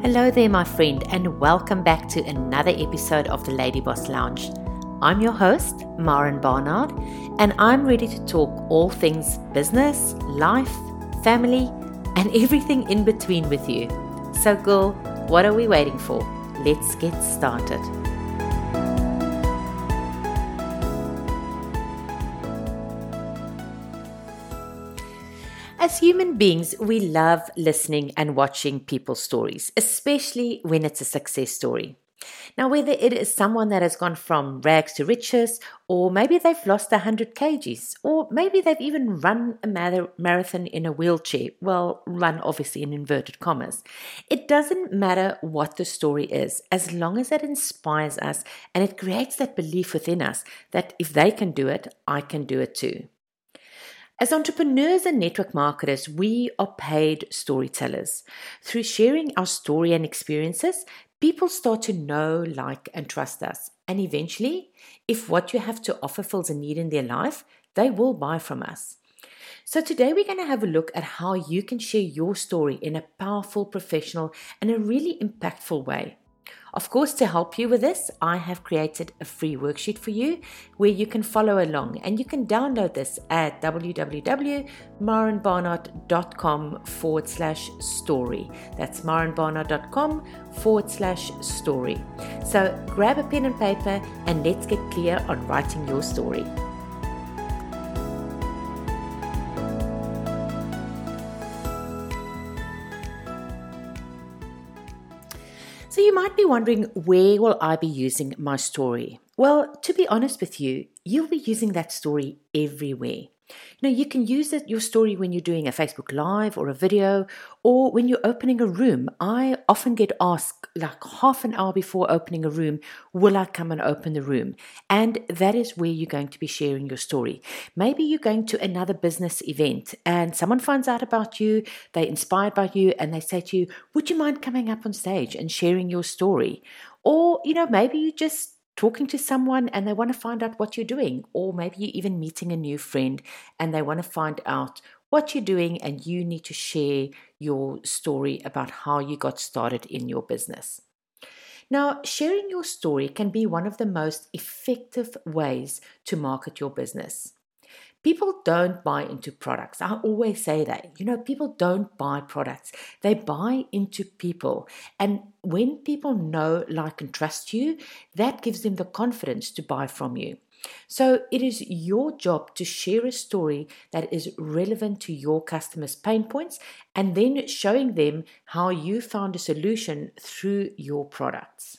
Hello there, my friend, and welcome back to another episode of the Lady Boss Lounge. I'm your host, Maren Barnard, and I'm ready to talk all things business, life, family, and everything in between with you. So, girl, what are we waiting for? Let's get started. As human beings, we love listening and watching people's stories, especially when it's a success story. Now, whether it is someone that has gone from rags to riches, or maybe they've lost 100 kgs, or maybe they've even run a marathon in a wheelchair, well, run obviously in inverted commas. It doesn't matter what the story is, as long as it inspires us and it creates that belief within us that if they can do it, I can do it too. As entrepreneurs and network marketers, we are paid storytellers. Through sharing our story and experiences, people start to know, like, and trust us. And eventually, if what you have to offer fills a need in their life, they will buy from us. So, today we're going to have a look at how you can share your story in a powerful, professional, and a really impactful way. Of course, to help you with this, I have created a free worksheet for you where you can follow along and you can download this at www.marenbarnard.com forward slash story. That's marenbarnard.com forward slash story. So grab a pen and paper and let's get clear on writing your story. So you might be wondering where will I be using my story? Well, to be honest with you, you'll be using that story everywhere. You know, you can use it, your story when you're doing a Facebook Live or a video, or when you're opening a room. I often get asked, like half an hour before opening a room, will I come and open the room? And that is where you're going to be sharing your story. Maybe you're going to another business event and someone finds out about you, they're inspired by you, and they say to you, Would you mind coming up on stage and sharing your story? Or, you know, maybe you just talking to someone and they want to find out what you're doing, or maybe you're even meeting a new friend and they want to find out what you're doing and you need to share your story about how you got started in your business. Now, sharing your story can be one of the most effective ways to market your business. People don't buy into products. I always say that. You know, people don't buy products, they buy into people. And when people know, like, and trust you, that gives them the confidence to buy from you. So it is your job to share a story that is relevant to your customers' pain points and then showing them how you found a solution through your products.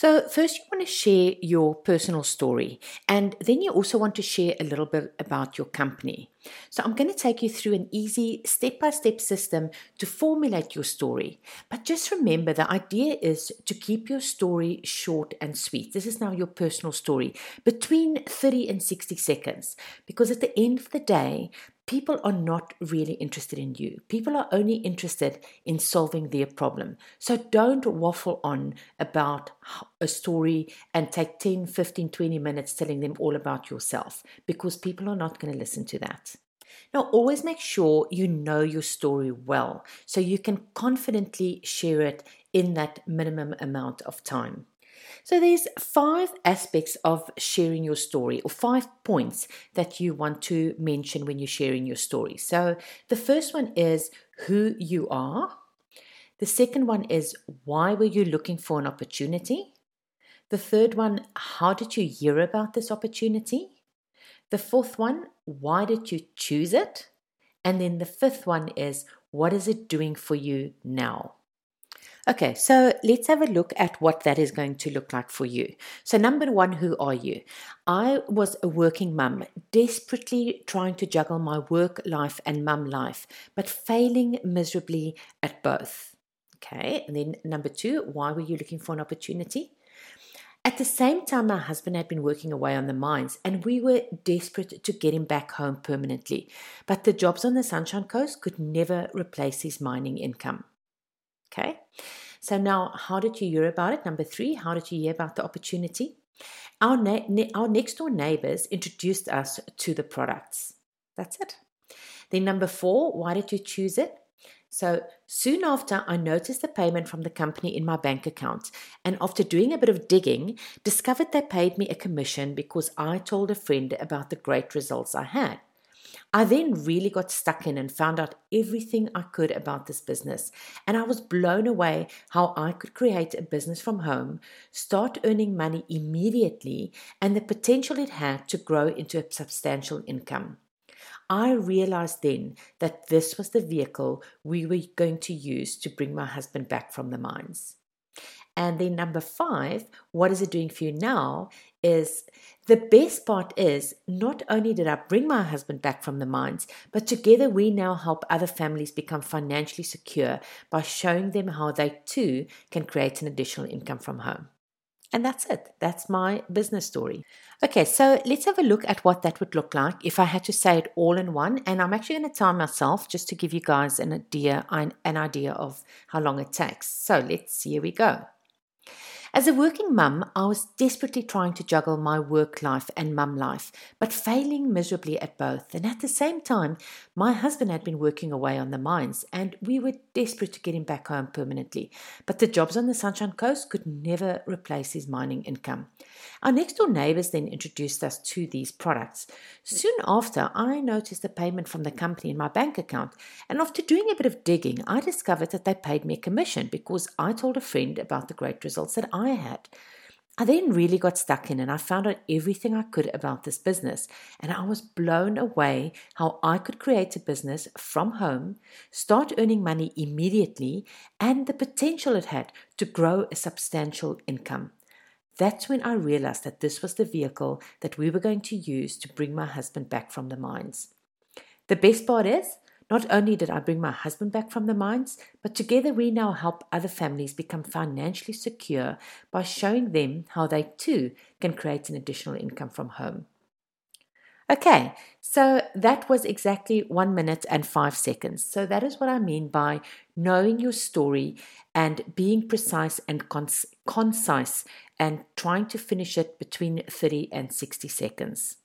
So, first, you want to share your personal story, and then you also want to share a little bit about your company. So, I'm going to take you through an easy step by step system to formulate your story. But just remember the idea is to keep your story short and sweet. This is now your personal story between 30 and 60 seconds, because at the end of the day, people are not really interested in you. People are only interested in solving their problem. So don't waffle on about a story and take 10, 15, 20 minutes telling them all about yourself because people are not going to listen to that. Now, always make sure you know your story well so you can confidently share it in that minimum amount of time. So there's five aspects of sharing your story or five points that you want to mention when you're sharing your story. So the first one is who you are. The second one is why were you looking for an opportunity? The third one, how did you hear about this opportunity? The fourth one, why did you choose it? And then the fifth one is, what is it doing for you now? Okay, so let's have a look at what that is going to look like for you. So, number one, who are you? I was a working mum, desperately trying to juggle my work life and mum life, but failing miserably at both. Okay, and then number two, why were you looking for an opportunity? At the same time, my husband had been working away on the mines, and we were desperate to get him back home permanently. But the jobs on the Sunshine Coast could never replace his mining income. Okay. So now, how did you hear about it? Number three, how did you hear about the opportunity? Our, na- ne- our next door neighbors introduced us to the products. That's it. Then, number four, why did you choose it? So soon after, I noticed the payment from the company in my bank account, and after doing a bit of digging, discovered they paid me a commission because I told a friend about the great results I had. I then really got stuck in and found out everything I could about this business. And I was blown away how I could create a business from home, start earning money immediately, and the potential it had to grow into a substantial income. I realized then that this was the vehicle we were going to use to bring my husband back from the mines. And then, number five, what is it doing for you now? Is the best part is not only did I bring my husband back from the mines, but together we now help other families become financially secure by showing them how they too can create an additional income from home. And that's it. That's my business story. Okay, so let's have a look at what that would look like if I had to say it all in one. And I'm actually going to time myself just to give you guys an idea, an idea of how long it takes. So let's. Here we go. As a working mum, I was desperately trying to juggle my work life and mum life, but failing miserably at both. And at the same time, my husband had been working away on the mines, and we were desperate to get him back home permanently. But the jobs on the Sunshine Coast could never replace his mining income. Our next door neighbors then introduced us to these products. Soon after, I noticed a payment from the company in my bank account, and after doing a bit of digging, I discovered that they paid me a commission because I told a friend about the great results that I had. I then really got stuck in and I found out everything I could about this business. And I was blown away how I could create a business from home, start earning money immediately, and the potential it had to grow a substantial income. That's when I realized that this was the vehicle that we were going to use to bring my husband back from the mines. The best part is, not only did I bring my husband back from the mines, but together we now help other families become financially secure by showing them how they too can create an additional income from home. Okay, so that was exactly one minute and five seconds. So that is what I mean by knowing your story and being precise and concise and trying to finish it between 30 and 60 seconds.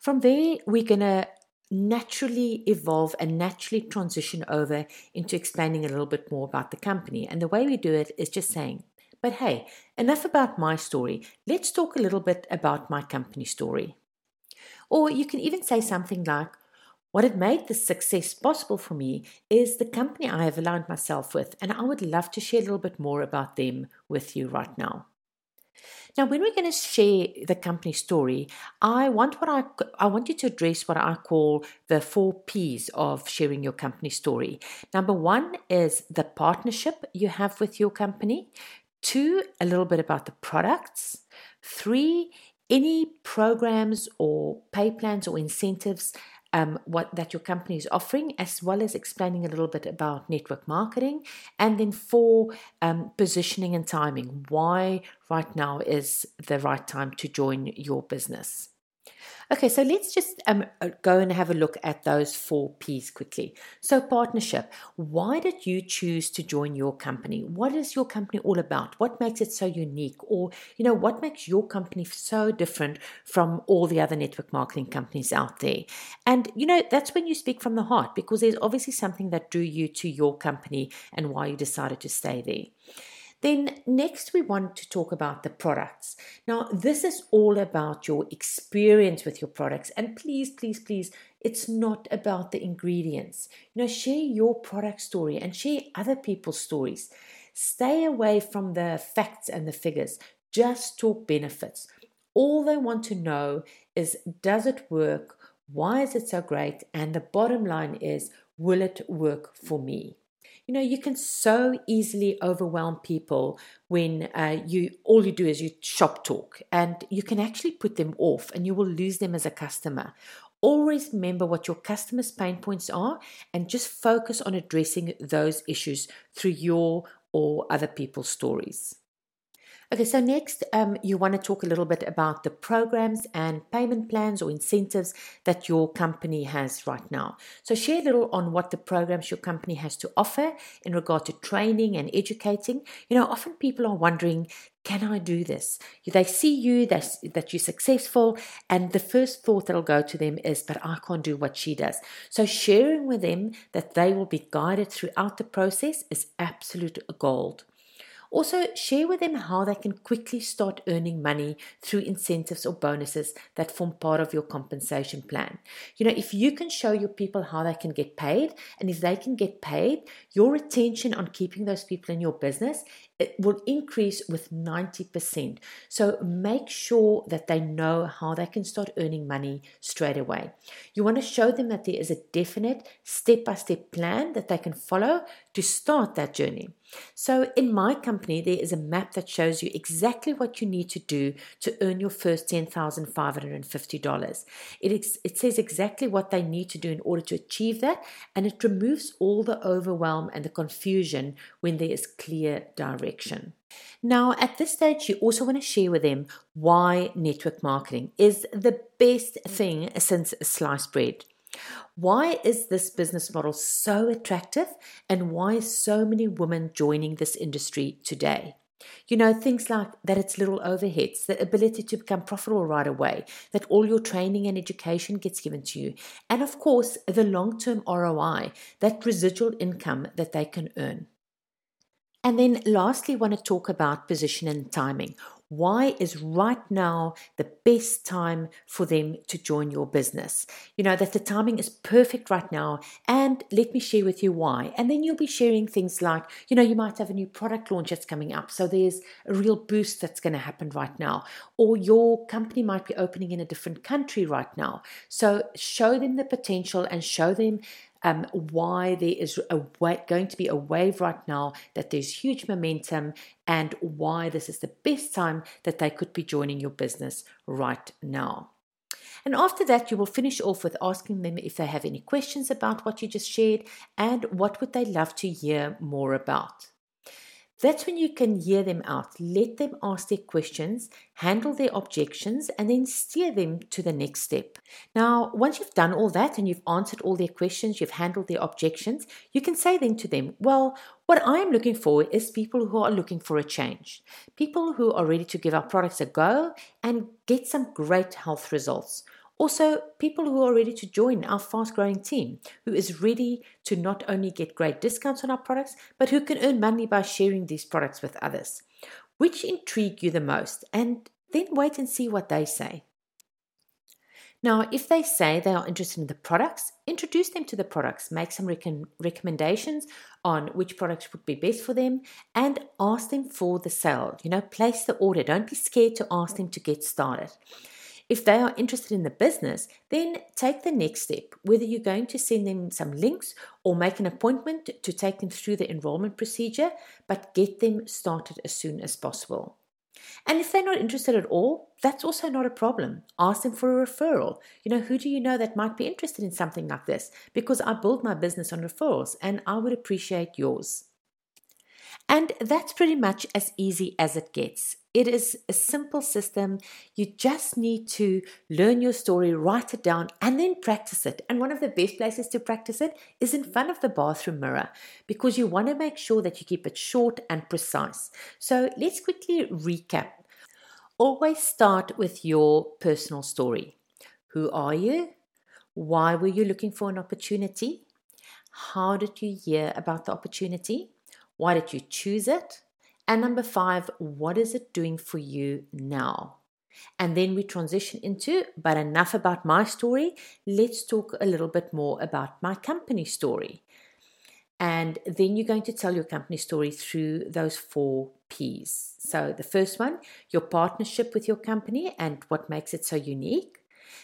From there, we're going to naturally evolve and naturally transition over into explaining a little bit more about the company. And the way we do it is just saying, but hey, enough about my story. Let's talk a little bit about my company story. Or you can even say something like, what had made this success possible for me is the company I have aligned myself with, and I would love to share a little bit more about them with you right now. Now, when we're going to share the company story, I want what I I want you to address what I call the four P's of sharing your company story. Number one is the partnership you have with your company. Two, a little bit about the products. Three, any programs or pay plans or incentives um, what that your company is offering, as well as explaining a little bit about network marketing, and then for um, positioning and timing, why right now is the right time to join your business. Okay, so let's just um, uh, go and have a look at those four P's quickly. So, partnership. Why did you choose to join your company? What is your company all about? What makes it so unique? Or, you know, what makes your company so different from all the other network marketing companies out there? And, you know, that's when you speak from the heart because there's obviously something that drew you to your company and why you decided to stay there. Then, next, we want to talk about the products. Now, this is all about your experience with your products. And please, please, please, it's not about the ingredients. You know, share your product story and share other people's stories. Stay away from the facts and the figures. Just talk benefits. All they want to know is does it work? Why is it so great? And the bottom line is will it work for me? You know you can so easily overwhelm people when uh, you all you do is you shop talk and you can actually put them off and you will lose them as a customer. Always remember what your customers pain points are and just focus on addressing those issues through your or other people's stories Okay, so next, um, you want to talk a little bit about the programs and payment plans or incentives that your company has right now. So, share a little on what the programs your company has to offer in regard to training and educating. You know, often people are wondering, can I do this? They see you, that, that you're successful, and the first thought that'll go to them is, but I can't do what she does. So, sharing with them that they will be guided throughout the process is absolute gold. Also, share with them how they can quickly start earning money through incentives or bonuses that form part of your compensation plan. You know, if you can show your people how they can get paid, and if they can get paid, your retention on keeping those people in your business it will increase with 90%. So make sure that they know how they can start earning money straight away. You want to show them that there is a definite step by step plan that they can follow to start that journey. So, in my company, there is a map that shows you exactly what you need to do to earn your first $10,550. It, ex- it says exactly what they need to do in order to achieve that, and it removes all the overwhelm and the confusion when there is clear direction direction. Now, at this stage, you also want to share with them why network marketing is the best thing since sliced bread. Why is this business model so attractive and why so many women joining this industry today? You know, things like that it's little overheads, the ability to become profitable right away, that all your training and education gets given to you, and of course, the long term ROI, that residual income that they can earn. And then lastly, want to talk about position and timing. Why is right now the best time for them to join your business? You know, that the timing is perfect right now. And let me share with you why. And then you'll be sharing things like, you know, you might have a new product launch that's coming up. So there's a real boost that's going to happen right now. Or your company might be opening in a different country right now. So show them the potential and show them um, why there is a way, going to be a wave right now, that there's huge momentum, and why this is the best time that they could be joining your business right now. And after that, you will finish off with asking them if they have any questions about what you just shared and what would they love to hear more about. That's when you can hear them out. Let them ask their questions, handle their objections, and then steer them to the next step. Now, once you've done all that and you've answered all their questions, you've handled their objections, you can say then to them, Well, what I'm looking for is people who are looking for a change, people who are ready to give our products a go and get some great health results. Also, people who are ready to join our fast growing team, who is ready to not only get great discounts on our products, but who can earn money by sharing these products with others. Which intrigue you the most? And then wait and see what they say. Now, if they say they are interested in the products, introduce them to the products, make some rec- recommendations on which products would be best for them, and ask them for the sale. You know, place the order. Don't be scared to ask them to get started. If they are interested in the business, then take the next step, whether you're going to send them some links or make an appointment to take them through the enrollment procedure, but get them started as soon as possible. And if they're not interested at all, that's also not a problem. Ask them for a referral. You know, who do you know that might be interested in something like this? Because I build my business on referrals and I would appreciate yours. And that's pretty much as easy as it gets. It is a simple system. You just need to learn your story, write it down, and then practice it. And one of the best places to practice it is in front of the bathroom mirror because you want to make sure that you keep it short and precise. So let's quickly recap. Always start with your personal story. Who are you? Why were you looking for an opportunity? How did you hear about the opportunity? Why did you choose it? And number five, what is it doing for you now? And then we transition into, but enough about my story. Let's talk a little bit more about my company story. And then you're going to tell your company story through those four P's. So the first one, your partnership with your company and what makes it so unique.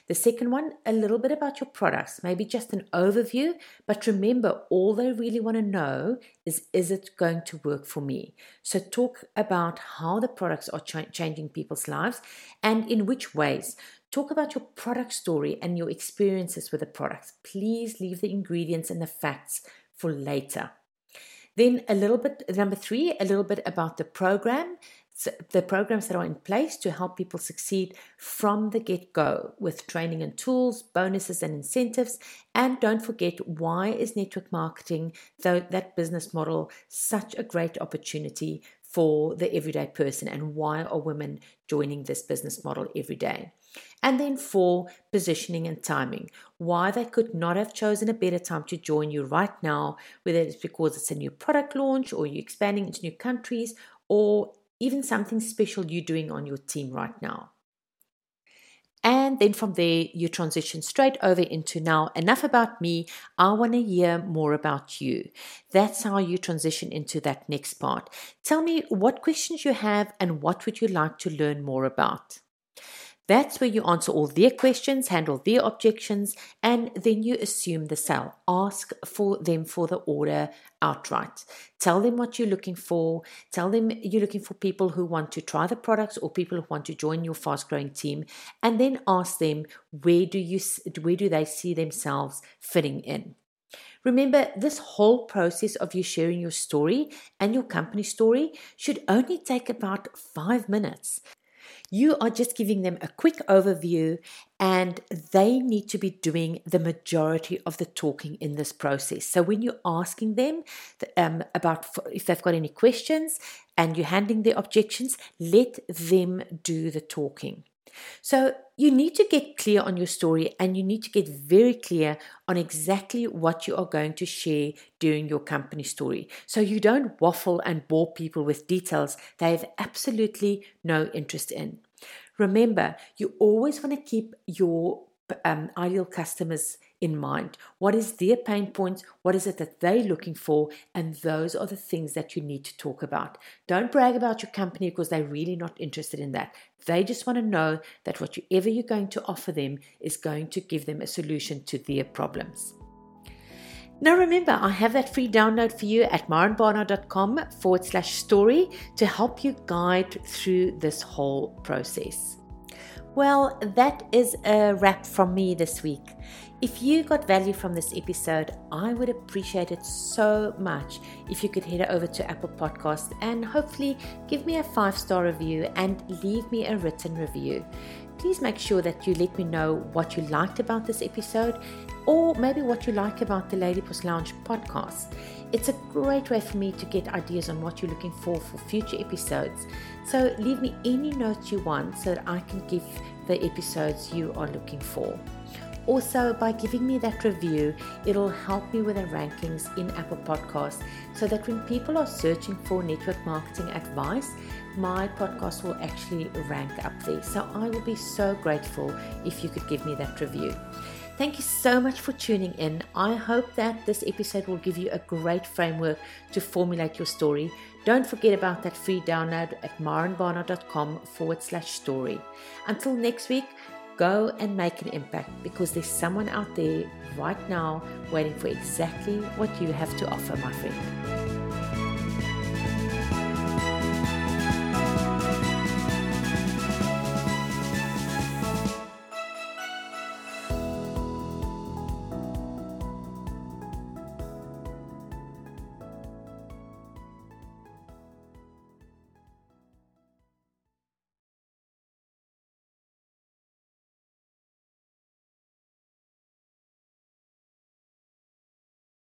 The second one, a little bit about your products, maybe just an overview, but remember, all they really want to know is is it going to work for me? So, talk about how the products are ch- changing people's lives and in which ways. Talk about your product story and your experiences with the products. Please leave the ingredients and the facts for later. Then, a little bit, number three, a little bit about the program the programs that are in place to help people succeed from the get go with training and tools, bonuses and incentives. And don't forget, why is network marketing, though that business model, such a great opportunity for the everyday person and why are women joining this business model every day? And then four, positioning and timing. Why they could not have chosen a better time to join you right now, whether it's because it's a new product launch or you're expanding into new countries or even something special you're doing on your team right now. And then from there, you transition straight over into now, enough about me. I want to hear more about you. That's how you transition into that next part. Tell me what questions you have and what would you like to learn more about. That's where you answer all their questions, handle their objections, and then you assume the sale. Ask for them for the order outright. Tell them what you're looking for. Tell them you're looking for people who want to try the products or people who want to join your fast growing team, and then ask them where do you where do they see themselves fitting in. Remember, this whole process of you sharing your story and your company story should only take about five minutes. You are just giving them a quick overview, and they need to be doing the majority of the talking in this process. So, when you're asking them um, about if they've got any questions and you're handling their objections, let them do the talking. So, you need to get clear on your story and you need to get very clear on exactly what you are going to share during your company story. So, you don't waffle and bore people with details they have absolutely no interest in. Remember, you always want to keep your um, ideal customers in mind. What is their pain points? What is it that they're looking for? And those are the things that you need to talk about. Don't brag about your company because they're really not interested in that. They just want to know that whatever you're going to offer them is going to give them a solution to their problems. Now, remember, I have that free download for you at marenbarnard.com forward slash story to help you guide through this whole process. Well, that is a wrap from me this week. If you got value from this episode, I would appreciate it so much if you could head over to Apple Podcast and hopefully give me a five star review and leave me a written review. Please make sure that you let me know what you liked about this episode or maybe what you like about the Ladyboss Lounge podcast. It's a great way for me to get ideas on what you're looking for for future episodes. So leave me any notes you want so that I can give the episodes you are looking for. Also, by giving me that review, it'll help me with the rankings in Apple Podcasts so that when people are searching for network marketing advice, my podcast will actually rank up there. So I will be so grateful if you could give me that review. Thank you so much for tuning in. I hope that this episode will give you a great framework to formulate your story. Don't forget about that free download at marenbarnard.com forward slash story. Until next week, go and make an impact because there's someone out there right now waiting for exactly what you have to offer, my friend.